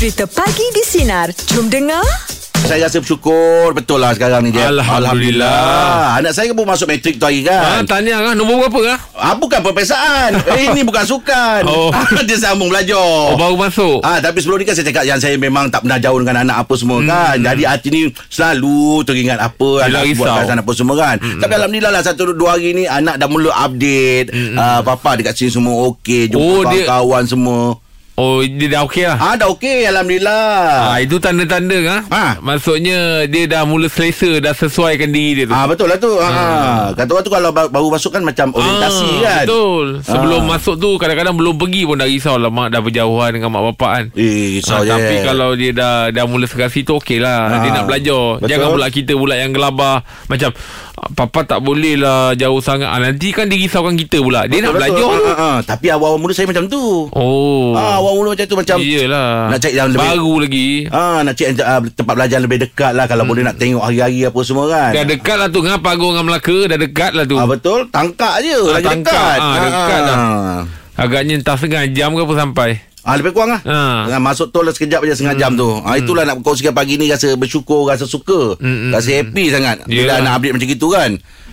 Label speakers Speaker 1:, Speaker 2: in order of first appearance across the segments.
Speaker 1: Cerita Pagi di Sinar. Jom dengar.
Speaker 2: Saya rasa bersyukur betul lah sekarang ni Jeb.
Speaker 3: Alhamdulillah.
Speaker 2: Anak saya kan pun masuk matrik tu hari
Speaker 3: Ah,
Speaker 2: kan.
Speaker 3: tanya kan nombor berapa ah?
Speaker 2: Ah, bukan perpesaan. eh, ini bukan sukan.
Speaker 3: Oh.
Speaker 2: Dia sambung belajar.
Speaker 3: Oh, baru masuk.
Speaker 2: Ah, tapi sebelum ni kan saya cakap yang saya memang tak pernah jauh dengan anak apa semua hmm. kan. Jadi hati ni selalu teringat apa
Speaker 3: Yelah,
Speaker 2: anak
Speaker 3: risau.
Speaker 2: buat kat apa semua kan. Hmm. Tapi alhamdulillah lah satu dua hari ni anak dah mula update. Hmm. Ah, papa dekat sini semua okey, jumpa
Speaker 3: Oh,
Speaker 2: oh,
Speaker 3: dia-
Speaker 2: kawan semua.
Speaker 3: Oh, dia dah okey lah.
Speaker 2: Ah, dah okey alhamdulillah.
Speaker 3: Ah, itu tanda-tanda kan?
Speaker 2: Ah.
Speaker 3: Maksudnya dia dah mula selesa, dah sesuaikan diri dia tu.
Speaker 2: Ah betul lah tu. Ah. Kata orang tu kalau ba- baru masuk kan macam orientasi
Speaker 3: Ah,
Speaker 2: kan.
Speaker 3: Betul. Sebelum
Speaker 2: Ah.
Speaker 3: masuk tu kadang-kadang belum pergi pun dah risau lah mak dah berjauhan dengan mak bapak kan.
Speaker 2: Eh, risau
Speaker 3: Ah,
Speaker 2: je.
Speaker 3: tapi kalau dia dah dah mula serasi tu okey lah.
Speaker 2: Ah,
Speaker 3: Dia nak belajar.
Speaker 2: betul.
Speaker 3: Jangan pula kita pula yang gelabah. Macam ah, papa tak boleh lah jauh sangat. Ah, nanti kan dia risaukan kita pula. Dia nak belajar tu.
Speaker 2: Ah, ah. Tapi awal-awal mula saya macam tu.
Speaker 3: Oh.
Speaker 2: Ah, awal mula macam tu macam
Speaker 3: Iyalah.
Speaker 2: nak cari yang lebih
Speaker 3: Baru lagi.
Speaker 2: Ah, nak cari uh, tempat belajar lebih dekat lah kalau hmm. boleh nak tengok hari-hari apa semua kan.
Speaker 3: Dah dekat lah tu. Ngapa Pagur dengan Melaka dah dekat lah tu.
Speaker 2: Ah betul, tangkak je
Speaker 3: Ah,
Speaker 2: lagi
Speaker 3: tangkak.
Speaker 2: dekat.
Speaker 3: Ah, dekat dah.
Speaker 2: Ah.
Speaker 3: Agaknya entah setengah jam ke apa sampai.
Speaker 2: Ah lebih kurang lah.
Speaker 3: Ah.
Speaker 2: Ah, masuk tol sekejap je setengah jam tu. Ah itulah nak kongsikan pagi ni rasa bersyukur, rasa suka,
Speaker 3: Hmm, hmm,
Speaker 2: rasa happy sangat bila
Speaker 3: Yelah.
Speaker 2: nak update macam gitu kan.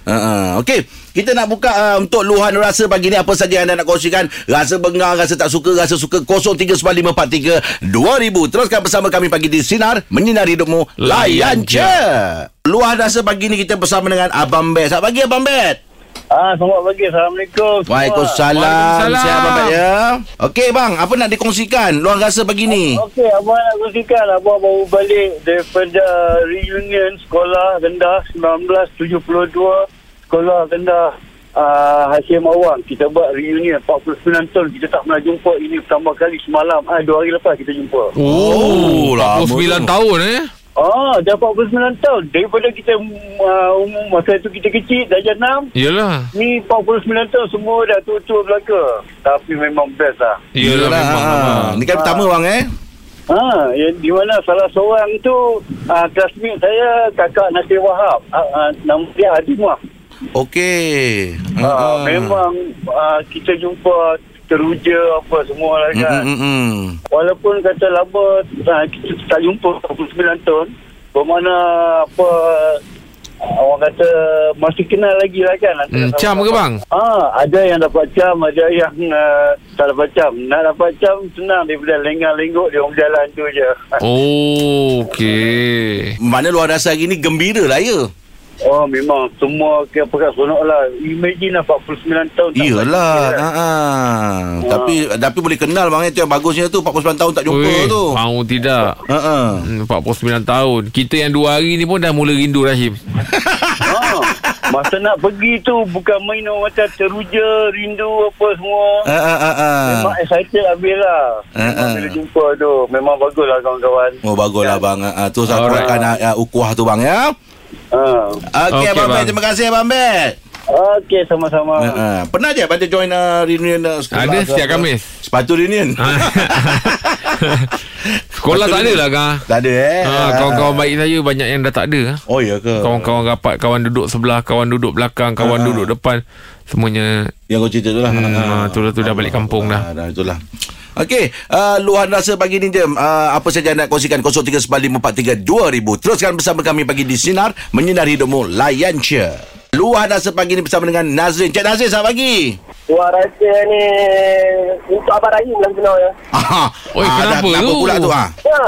Speaker 2: Uh, uh. Okey, kita nak buka uh, untuk luahan rasa pagi ni apa saja anda nak kongsikan. Rasa bengar, rasa tak suka, rasa suka 0395432000. Teruskan bersama kami pagi di Sinar menyinari hidupmu. Layan je. Luahan rasa pagi ni kita bersama dengan Abang Bet. Selamat pagi Abang Bet.
Speaker 4: Ah, selamat pagi. Assalamualaikum.
Speaker 2: Waalaikumsalam.
Speaker 3: Waalaikumsalam.
Speaker 2: Sihat Bet ya. Okey bang, apa nak dikongsikan luahan rasa pagi ni?
Speaker 4: Okey, abang nak kongsikan. Abang baru balik daripada reunion sekolah rendah 1972. Sekolah rendah uh, Hashim Awang. Kita buat reunion 49 tahun. Kita tak pernah jumpa. Ini pertama kali semalam. Ah, dua hari lepas kita jumpa.
Speaker 2: Oh, lama
Speaker 3: 49
Speaker 2: tu.
Speaker 3: tahun eh.
Speaker 4: Ah, dah 49 tahun. Daripada kita uh, umur masa tu kita kecil, darjah 6.
Speaker 3: Yalah.
Speaker 4: Ni 49 tahun semua dah tua-tua belaka. Tapi memang best lah.
Speaker 3: Yalah memang.
Speaker 2: ah.
Speaker 3: memang.
Speaker 2: Ni kan pertama bang eh.
Speaker 4: Ha, yang di mana salah seorang tu uh, classmate saya kakak Nasir Wahab. Uh, uh, nama dia Adimah.
Speaker 2: Okey.
Speaker 4: Uh, uh, memang uh, kita jumpa teruja apa semua lah kan.
Speaker 2: Hmm, hmm, hmm.
Speaker 4: Walaupun kata lama uh, kita tak jumpa 49 tahun. Bermakna apa orang kata masih kenal lagi lah kan. antara
Speaker 3: Hmm, cam ke bang?
Speaker 4: Ah, ada yang dapat cam, ada yang uh, tak dapat cam. Nak dapat cam senang daripada lenggang-lenggok dia orang berjalan tu je.
Speaker 3: Oh, okey.
Speaker 2: Mana luar rasa hari ni gembira lah ya.
Speaker 4: Oh memang semua ke apa kan seronok lah. Imagine lah 49 tahun. tak
Speaker 2: Iyalah.
Speaker 4: balik,
Speaker 2: Ha
Speaker 4: kan?
Speaker 2: ah. Tapi tapi boleh kenal bang itu yang bagusnya tu 49 tahun tak jumpa
Speaker 3: Oi,
Speaker 2: tu.
Speaker 3: Mau tidak.
Speaker 2: Ha.
Speaker 3: Hmm, 49 tahun. Kita yang dua hari ni pun dah mula rindu Rahim.
Speaker 4: Ha, masa nak pergi tu bukan main orang macam teruja, rindu apa semua.
Speaker 2: Ha ah ah ah.
Speaker 4: Memang excited habis lah.
Speaker 2: Ah,
Speaker 4: Memang
Speaker 2: ah.
Speaker 4: bila jumpa tu. Memang bagus lah kawan-kawan.
Speaker 2: Oh baguslah bang. Ha, tu saya uh, ukuah tu bang ya.
Speaker 4: Ha.
Speaker 2: Okey
Speaker 3: Okey,
Speaker 2: abang
Speaker 3: bang.
Speaker 2: terima kasih abang Bet.
Speaker 4: Okey, sama-sama.
Speaker 2: Ha, ah. Pernah je pada join uh, reunion uh, sekolah
Speaker 3: Ada setiap
Speaker 2: apa?
Speaker 3: Khamis.
Speaker 2: Sepatu reunion.
Speaker 3: Sekolah tak ada lah kah?
Speaker 2: tak ada eh.
Speaker 3: Ha, kawan-kawan baik saya banyak yang dah tak ada.
Speaker 2: Oh ya ke?
Speaker 3: Kawan-kawan rapat, kawan duduk sebelah, kawan duduk belakang, kawan
Speaker 2: Ah.
Speaker 3: duduk depan. Semuanya
Speaker 2: Yang kau cerita tu lah.
Speaker 3: Hmm, tu lah tu dah balik kampung dah.
Speaker 2: Ah, dah itulah. Okey, uh, luahan rasa pagi ni jom. Uh, apa saja nak kongsikan 0395432000. Teruskan bersama kami pagi di Sinar menyinari hidupmu layan je. Luahan rasa pagi ni bersama dengan Nazrin. Cik Nazrin, selamat pagi.
Speaker 5: Wah rasa ni untuk Abang Rahim lah sebenarnya.
Speaker 2: Ah,
Speaker 3: Oi,
Speaker 2: dah-
Speaker 3: kenapa
Speaker 2: kenapa
Speaker 3: tu?
Speaker 2: pula tu ah?
Speaker 5: Ha.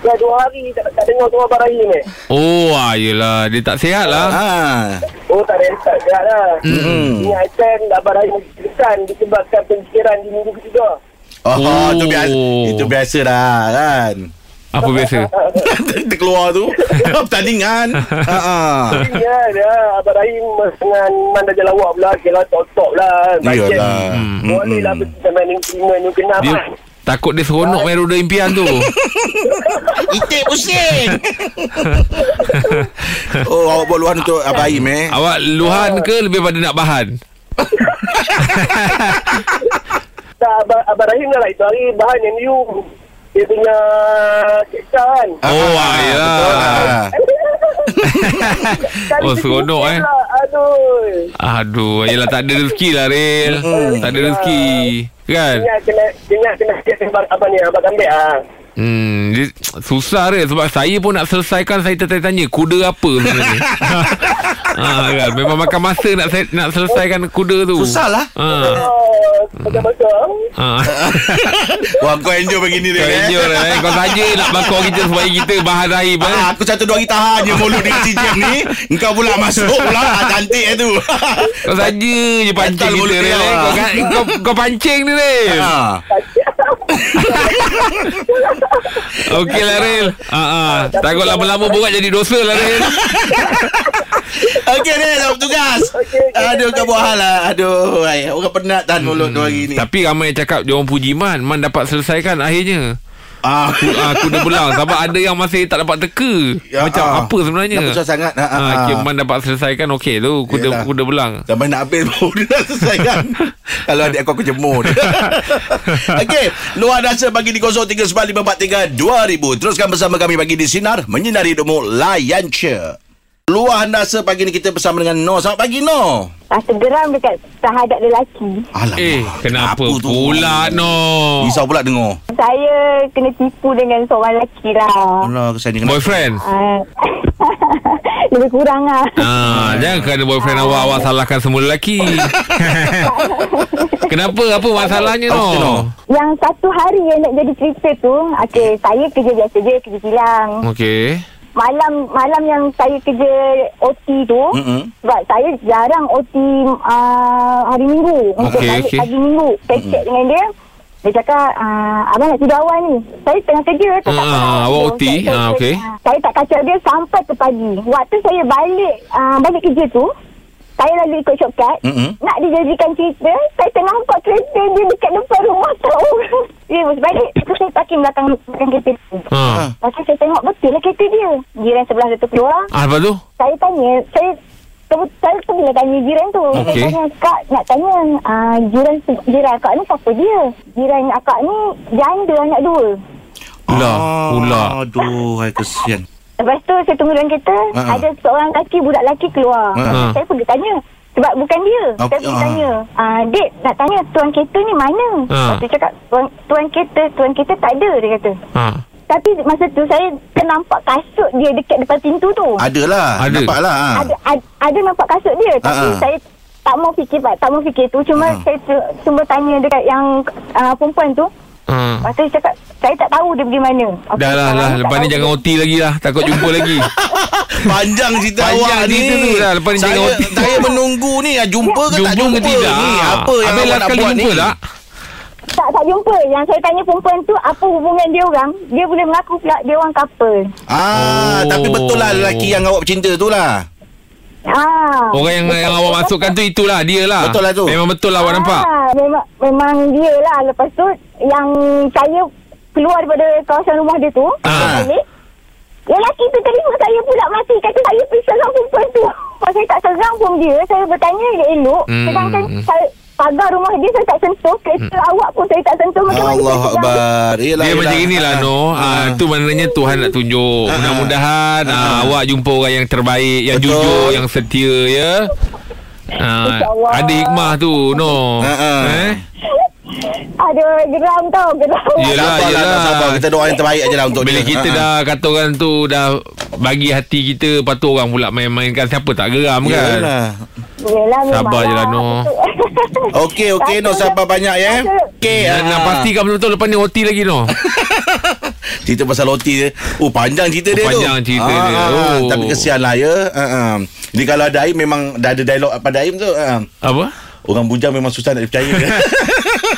Speaker 5: Dah dua hari tak, tak dengar suara Abang Rahim ni.
Speaker 3: Oh, ah, yelah. Dia tak sihat lah.
Speaker 2: Ah.
Speaker 5: Oh tak ada tak sihat lah.
Speaker 2: Hmm.
Speaker 5: Ini item Abang Rahim ditekan disebabkan pensikiran di minggu ketiga.
Speaker 2: Oh,
Speaker 3: Oh.
Speaker 2: itu biasa. Itu biasa dah kan.
Speaker 3: Apa biasa?
Speaker 2: Dia keluar tu pertandingan. Ha ah.
Speaker 5: Ya dah Abang Rahim dengan Manda Jalawak pula kira top-top lah.
Speaker 2: Iyalah.
Speaker 5: Hmm. Boleh lah
Speaker 2: Hmm.
Speaker 5: bersama main instrumen ni kena
Speaker 3: Dia takut dia seronok main roda impian tu.
Speaker 2: Itik pusing. oh, awak buat luahan untuk Abang Aim eh.
Speaker 3: Awak luhan ke lebih pada nak bahan?
Speaker 5: Tak Abang, Abang Rahim dah lah itu hari bahan yang you dia punya kisah kan.
Speaker 3: Oh,
Speaker 2: Ah,
Speaker 3: ah, ya.
Speaker 2: lah.
Speaker 3: Oh, seronok, eh.
Speaker 5: lah, Aduh.
Speaker 3: Aduh, yelah tak ada rezeki lah, Ril. Tak ada rezeki. Kan?
Speaker 5: Ingat kena ingat kena sikit abang, abang ni abang kambing ah.
Speaker 3: Hmm, dia, susah dia sebab saya pun nak selesaikan saya tertanya kuda apa sebenarnya. ha, kan? Memang makan masa nak se- nak selesaikan kuda tu.
Speaker 2: Susah lah.
Speaker 3: Ha.
Speaker 5: Macam-macam.
Speaker 3: Ha.
Speaker 2: Wah kau enjoy begini
Speaker 3: Kau
Speaker 2: dia
Speaker 3: enjoy lah, eh. Kau saja nak bakar kita supaya kita bahan rahim eh.
Speaker 2: Aku satu dua hari tahan je mulut dengan CJM ni Engkau pula masuk pula ah, Cantik eh tu
Speaker 3: Kau saja je pancing kita
Speaker 2: dia.
Speaker 3: Eh. kau, kan- kau, kau pancing ni Rel. Okey lah Rel. Ha, ha. Takut lama-lama borak jadi dosa lah Rel.
Speaker 2: Okey ni dah bertugas Aduh kau buat hal lah Aduh ay, Orang penat tahan mulut dua hari ni
Speaker 3: Tapi ramai yang cakap dia orang puji Man. Man dapat selesaikan akhirnya.
Speaker 2: Ah.
Speaker 3: Ah, kuda belang Sebab ada yang masih tak dapat teka
Speaker 2: Ya,
Speaker 3: Macam
Speaker 2: ah.
Speaker 3: apa sebenarnya
Speaker 2: Dah besar sangat. Ah, ah,
Speaker 3: ah,
Speaker 2: ah.
Speaker 3: okay, Man dapat selesaikan Okey tu Kuda
Speaker 2: Yelah.
Speaker 3: kuda belang
Speaker 2: Sampai nak habis dia dah selesai kan Kalau adik aku aku jemur Okey Luar dasa bagi di 0395432000 Teruskan bersama kami bagi di Sinar Menyinari hidupmu Layan je Luar dasa pagi ni kita bersama dengan Noh Selamat pagi Noh
Speaker 6: Rasa geram dekat terhadap lelaki.
Speaker 2: Alamak
Speaker 3: Eh kenapa
Speaker 2: apa tu?
Speaker 3: pula no
Speaker 2: Risau pula dengar
Speaker 6: Saya kena tipu dengan seorang lelaki lah.
Speaker 2: Allah kesan dia
Speaker 3: Boyfriend
Speaker 6: Uh, lebih kurang lah.
Speaker 3: Ah, jangan kerana boyfriend awak awak salahkan semua lelaki. Kenapa? Apa masalahnya
Speaker 2: tu,
Speaker 3: no?
Speaker 2: Noh?
Speaker 6: Yang satu hari yang nak jadi cerita tu, okay, saya kerja biasa je, kerja kilang.
Speaker 3: Okey.
Speaker 6: Malam malam yang saya kerja OT tu,
Speaker 2: Mm-mm.
Speaker 6: sebab saya jarang OT uh, hari Minggu. Untuk
Speaker 3: Okey,
Speaker 6: balik
Speaker 3: okey.
Speaker 6: pagi Minggu. Saya check dengan dia. Dia cakap, uh, abang nak tidur awal ni. Saya tengah kerja. Tak
Speaker 3: Ah,
Speaker 6: tak-
Speaker 3: awak OT?
Speaker 6: saya-
Speaker 3: Ah, okey.
Speaker 6: ah, Saya tak kacau dia sampai ke pagi. Waktu saya balik uh, balik kerja tu, saya lalu ikut shortcut.
Speaker 2: Mm-mm.
Speaker 6: Nak dijadikan cerita, saya tengah nampak kereta dia dekat depan rumah tahu. dia balik, tu saya parking belakang, belakang kereta tu.
Speaker 3: Ha.
Speaker 6: Lepas tu saya tengok betul lah kereta dia. Jiran sebelah tu keluar.
Speaker 3: Ah, lepas tu?
Speaker 6: Saya tanya, saya saya pergi tanya jiran tu.
Speaker 3: Okey.
Speaker 6: Saya tanya, Kak nak tanya, uh, jiran jiran akak ni siapa dia? Jiran akak ni janda anak dua.
Speaker 3: Pula, pula.
Speaker 2: Aduh hai kesian
Speaker 6: Lepas tu saya tunggu dalam kereta,
Speaker 2: ha.
Speaker 6: ada seorang lelaki, budak lelaki keluar.
Speaker 2: Ha.
Speaker 6: Saya pergi tanya. Sebab bukan dia.
Speaker 2: Okey,
Speaker 6: Saya pergi
Speaker 2: ha.
Speaker 6: tanya. Ah, Dek, nak tanya tuan kereta ni mana?
Speaker 3: Ha.
Speaker 6: Lepas tu cakap, tuan, tuan kereta, tuan kereta tak ada, dia kata.
Speaker 3: Ha.
Speaker 6: Tapi masa tu saya ternampak kasut dia dekat depan pintu tu.
Speaker 2: Adalah
Speaker 3: Ada.
Speaker 2: Nampak lah ha.
Speaker 6: ada, ada ada nampak kasut dia tapi
Speaker 2: ha.
Speaker 6: saya tak mau fikir pak tak mau fikir tu cuma
Speaker 2: Ha.
Speaker 6: saya tu- cuma tanya dekat yang uh, perempuan tu
Speaker 3: Ha.
Speaker 6: lepas tu dia cakap saya tak tahu dia pergi mana. Okey,
Speaker 3: Dah lah lah. Lepas ni jangan OT lagi lah. Takut jumpa lagi.
Speaker 2: Panjang cerita
Speaker 3: Panjang
Speaker 2: awak ni.
Speaker 3: cerita tu dah. Lepas ni
Speaker 2: saya,
Speaker 3: jangan OT.
Speaker 2: saya menunggu ni. Ah, Jumpa ke tak
Speaker 3: Jumpa
Speaker 2: jumpa
Speaker 3: ke tidak?
Speaker 2: ni? Apa yang
Speaker 3: Habis
Speaker 2: awak nak
Speaker 3: kali
Speaker 2: buat
Speaker 3: jumpa
Speaker 2: ni?
Speaker 3: tak?
Speaker 6: Tak tak jumpa. Yang saya tanya perempuan tu apa hubungan dia orang? Dia boleh mengaku pula dia orang couple.
Speaker 2: Ah,
Speaker 3: Oh.
Speaker 2: Tapi betul lah lelaki yang awak bercinta tu lah.
Speaker 6: Ah.
Speaker 3: Orang yang, yang awak masukkan tu Itulah dia lah.
Speaker 2: Betul lah tu.
Speaker 3: Memang betul lah awak nampak.
Speaker 6: Ah, memang memang dia lah. Lepas tu yang saya keluar daripada kawasan rumah dia tu
Speaker 3: Ah.
Speaker 6: balik Lelaki tu telefon saya pula mati. Kata saya pergi serang perempuan tu. Kalau saya tak serang pun dia. Saya bertanya dia elok
Speaker 3: Hmm.
Speaker 6: Sedangkan saya, pagar rumah dia saya tak sentuh. Kereta awak pun saya tak sentuh. Macam mana
Speaker 2: Allah Akbar. Yelah,
Speaker 3: Dia
Speaker 2: yelah.
Speaker 3: macam inilah no. Ah, Tu maknanya Tuhan nak tunjuk.
Speaker 2: Ah.
Speaker 3: Mudah-mudahan ah, Awak jumpa orang yang terbaik Yang
Speaker 2: Betul.
Speaker 3: jujur Yang setia ya.
Speaker 6: InsyaAllah.
Speaker 3: ada hikmah tu no.
Speaker 2: Ah, ah.
Speaker 3: eh
Speaker 6: Ada geram tau Geram
Speaker 3: Yelah,
Speaker 2: Sabar lah,
Speaker 3: yelah.
Speaker 2: tak sabar. Kita doa yang terbaik aje lah untuk
Speaker 3: Bila
Speaker 2: dia.
Speaker 3: kita
Speaker 2: Ha, ha.
Speaker 3: dah kata orang tu dah bagi hati kita Lepas tu orang pula main-mainkan Siapa tak geram kan
Speaker 2: Yelah.
Speaker 6: Yelah
Speaker 3: Sabar je lah,
Speaker 6: lah.
Speaker 3: Noh.
Speaker 2: Okey, okey Noh sabar banyak ya. Okey.
Speaker 3: Dan nak
Speaker 2: ah.
Speaker 3: pastikan betul-betul lepas ni OT lagi no
Speaker 2: Cerita pasal roti dia. Oh, panjang cerita
Speaker 3: Oh,
Speaker 2: dia tu.
Speaker 3: panjang cerita dia.
Speaker 2: ah,
Speaker 3: Oh.
Speaker 2: Tapi kesian lah ya. Ha, ha. Jadi kalau ada Aim memang dah ada dialog pada Aim tu. Ha.
Speaker 3: Apa?
Speaker 2: Orang bujang memang susah nak dipercaya.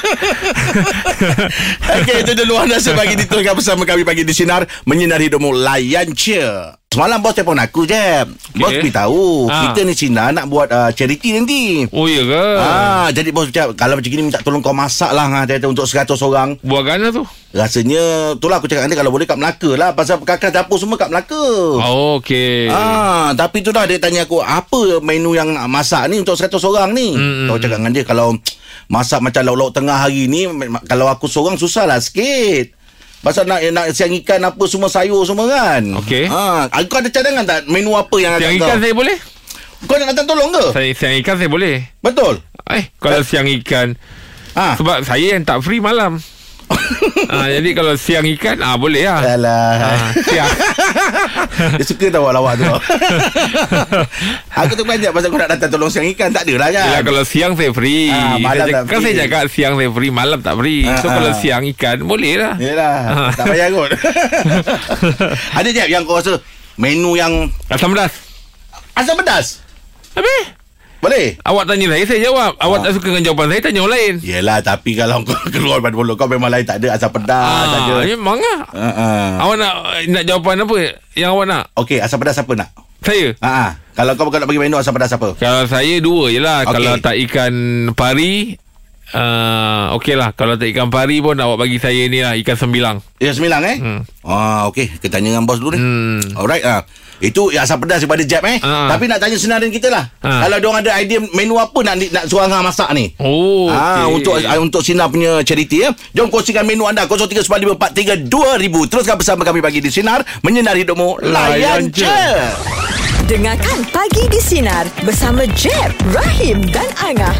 Speaker 2: Okey, itu dulu anda sebagi diteruskan bersama kami pagi di Sinar. Menyinari hidupmu layan cia. Semalam bos telefon aku je. Bos
Speaker 3: Okey.
Speaker 2: beritahu.
Speaker 3: Ah.
Speaker 2: Kita ni Sinar nak buat uh, charity nanti.
Speaker 3: Oh iya ke?
Speaker 2: Ah, jadi bos cakap kalau macam gini minta tolong kau masak lah ha, kata, untuk 100 orang.
Speaker 3: Buat gana tu?
Speaker 2: Rasanya itulah aku cakap dia kalau boleh kat Melaka lah pasal kakak dapur semua kat Melaka.
Speaker 3: Oh, okey.
Speaker 2: Ah, tapi tu dah dia tanya aku apa menu yang nak masak ni untuk 100 orang ni.
Speaker 3: Hmm,
Speaker 2: Kau cakap dengan dia kalau masak macam lauk-lauk tengah hari ni kalau aku seorang susahlah sikit. Pasal nak nak siang ikan apa semua sayur semua kan.
Speaker 3: Okey.
Speaker 2: Ha, kau ada cadangan tak menu apa yang
Speaker 3: Siang ikan
Speaker 2: kau?
Speaker 3: saya boleh?
Speaker 2: Kau nak datang tolong ke?
Speaker 3: Saya, siang ikan saya boleh.
Speaker 2: Betul.
Speaker 3: Eh, kalau siang ikan.
Speaker 2: Ha.
Speaker 3: Sebab saya yang tak free malam. Ah, Jadi kalau siang ikan ah Boleh lah
Speaker 2: Alah.
Speaker 3: ah, Siang
Speaker 2: Dia suka tahu lawak tu. Aku tu banyak pasal kau nak datang tolong siang ikan. Tak ada lah kan?
Speaker 3: Yelah, kalau siang saya free
Speaker 2: Ah, malam
Speaker 3: saya,
Speaker 2: tak
Speaker 3: Kan
Speaker 2: free.
Speaker 3: saya cakap siang saya free Malam tak free So
Speaker 2: Ah,
Speaker 3: kalau siang ikan Boleh lah
Speaker 2: Yelah. tak payah kot. ada je yang kau rasa menu yang
Speaker 3: Asam pedas
Speaker 2: asam pedas?
Speaker 3: Habis
Speaker 2: Boleh?
Speaker 3: Awak tanya saya Saya jawab Awak
Speaker 2: Ah.
Speaker 3: tak suka dengan jawapan saya Tanya orang lain
Speaker 2: Yelah tapi kalau kau keluar daripada mulut kau memang lain tak ada asam pedas
Speaker 3: Ah,
Speaker 2: saja.
Speaker 3: memang lah
Speaker 2: Ha.
Speaker 3: Awak nak Nak jawapan apa Yang awak nak
Speaker 2: Okey, asam pedas apa nak?
Speaker 3: Saya
Speaker 2: Ha ah. Kalau kau bukan nak bagi menu asam pedas apa?
Speaker 3: Kalau saya dua je lah okay. Kalau tak ikan pari uh, Okey lah Kalau tak ikan pari pun Awak bagi saya ni lah Ikan sembilang
Speaker 2: Ya sembilan eh?
Speaker 3: Hmm.
Speaker 2: Ah, okey. Kita tanya dengan bos dulu ni.
Speaker 3: Hmm.
Speaker 2: Alright ah. Itu yang asam pedas daripada Jeb eh.
Speaker 3: Ah.
Speaker 2: Tapi nak tanya senarin kita lah.
Speaker 3: Ah.
Speaker 2: Kalau dia ada idea menu apa nak nak suruh Angah masak ni.
Speaker 3: Oh
Speaker 2: Ah
Speaker 3: okey.
Speaker 2: untuk untuk Sinar punya charity ya. Jom kongsikan menu anda 0395432000. Teruskan bersama kami pagi di Sinar menyinari hidupmu. Layan je.
Speaker 1: Dengarkan Pagi di Sinar bersama Jeb, Rahim dan Angah.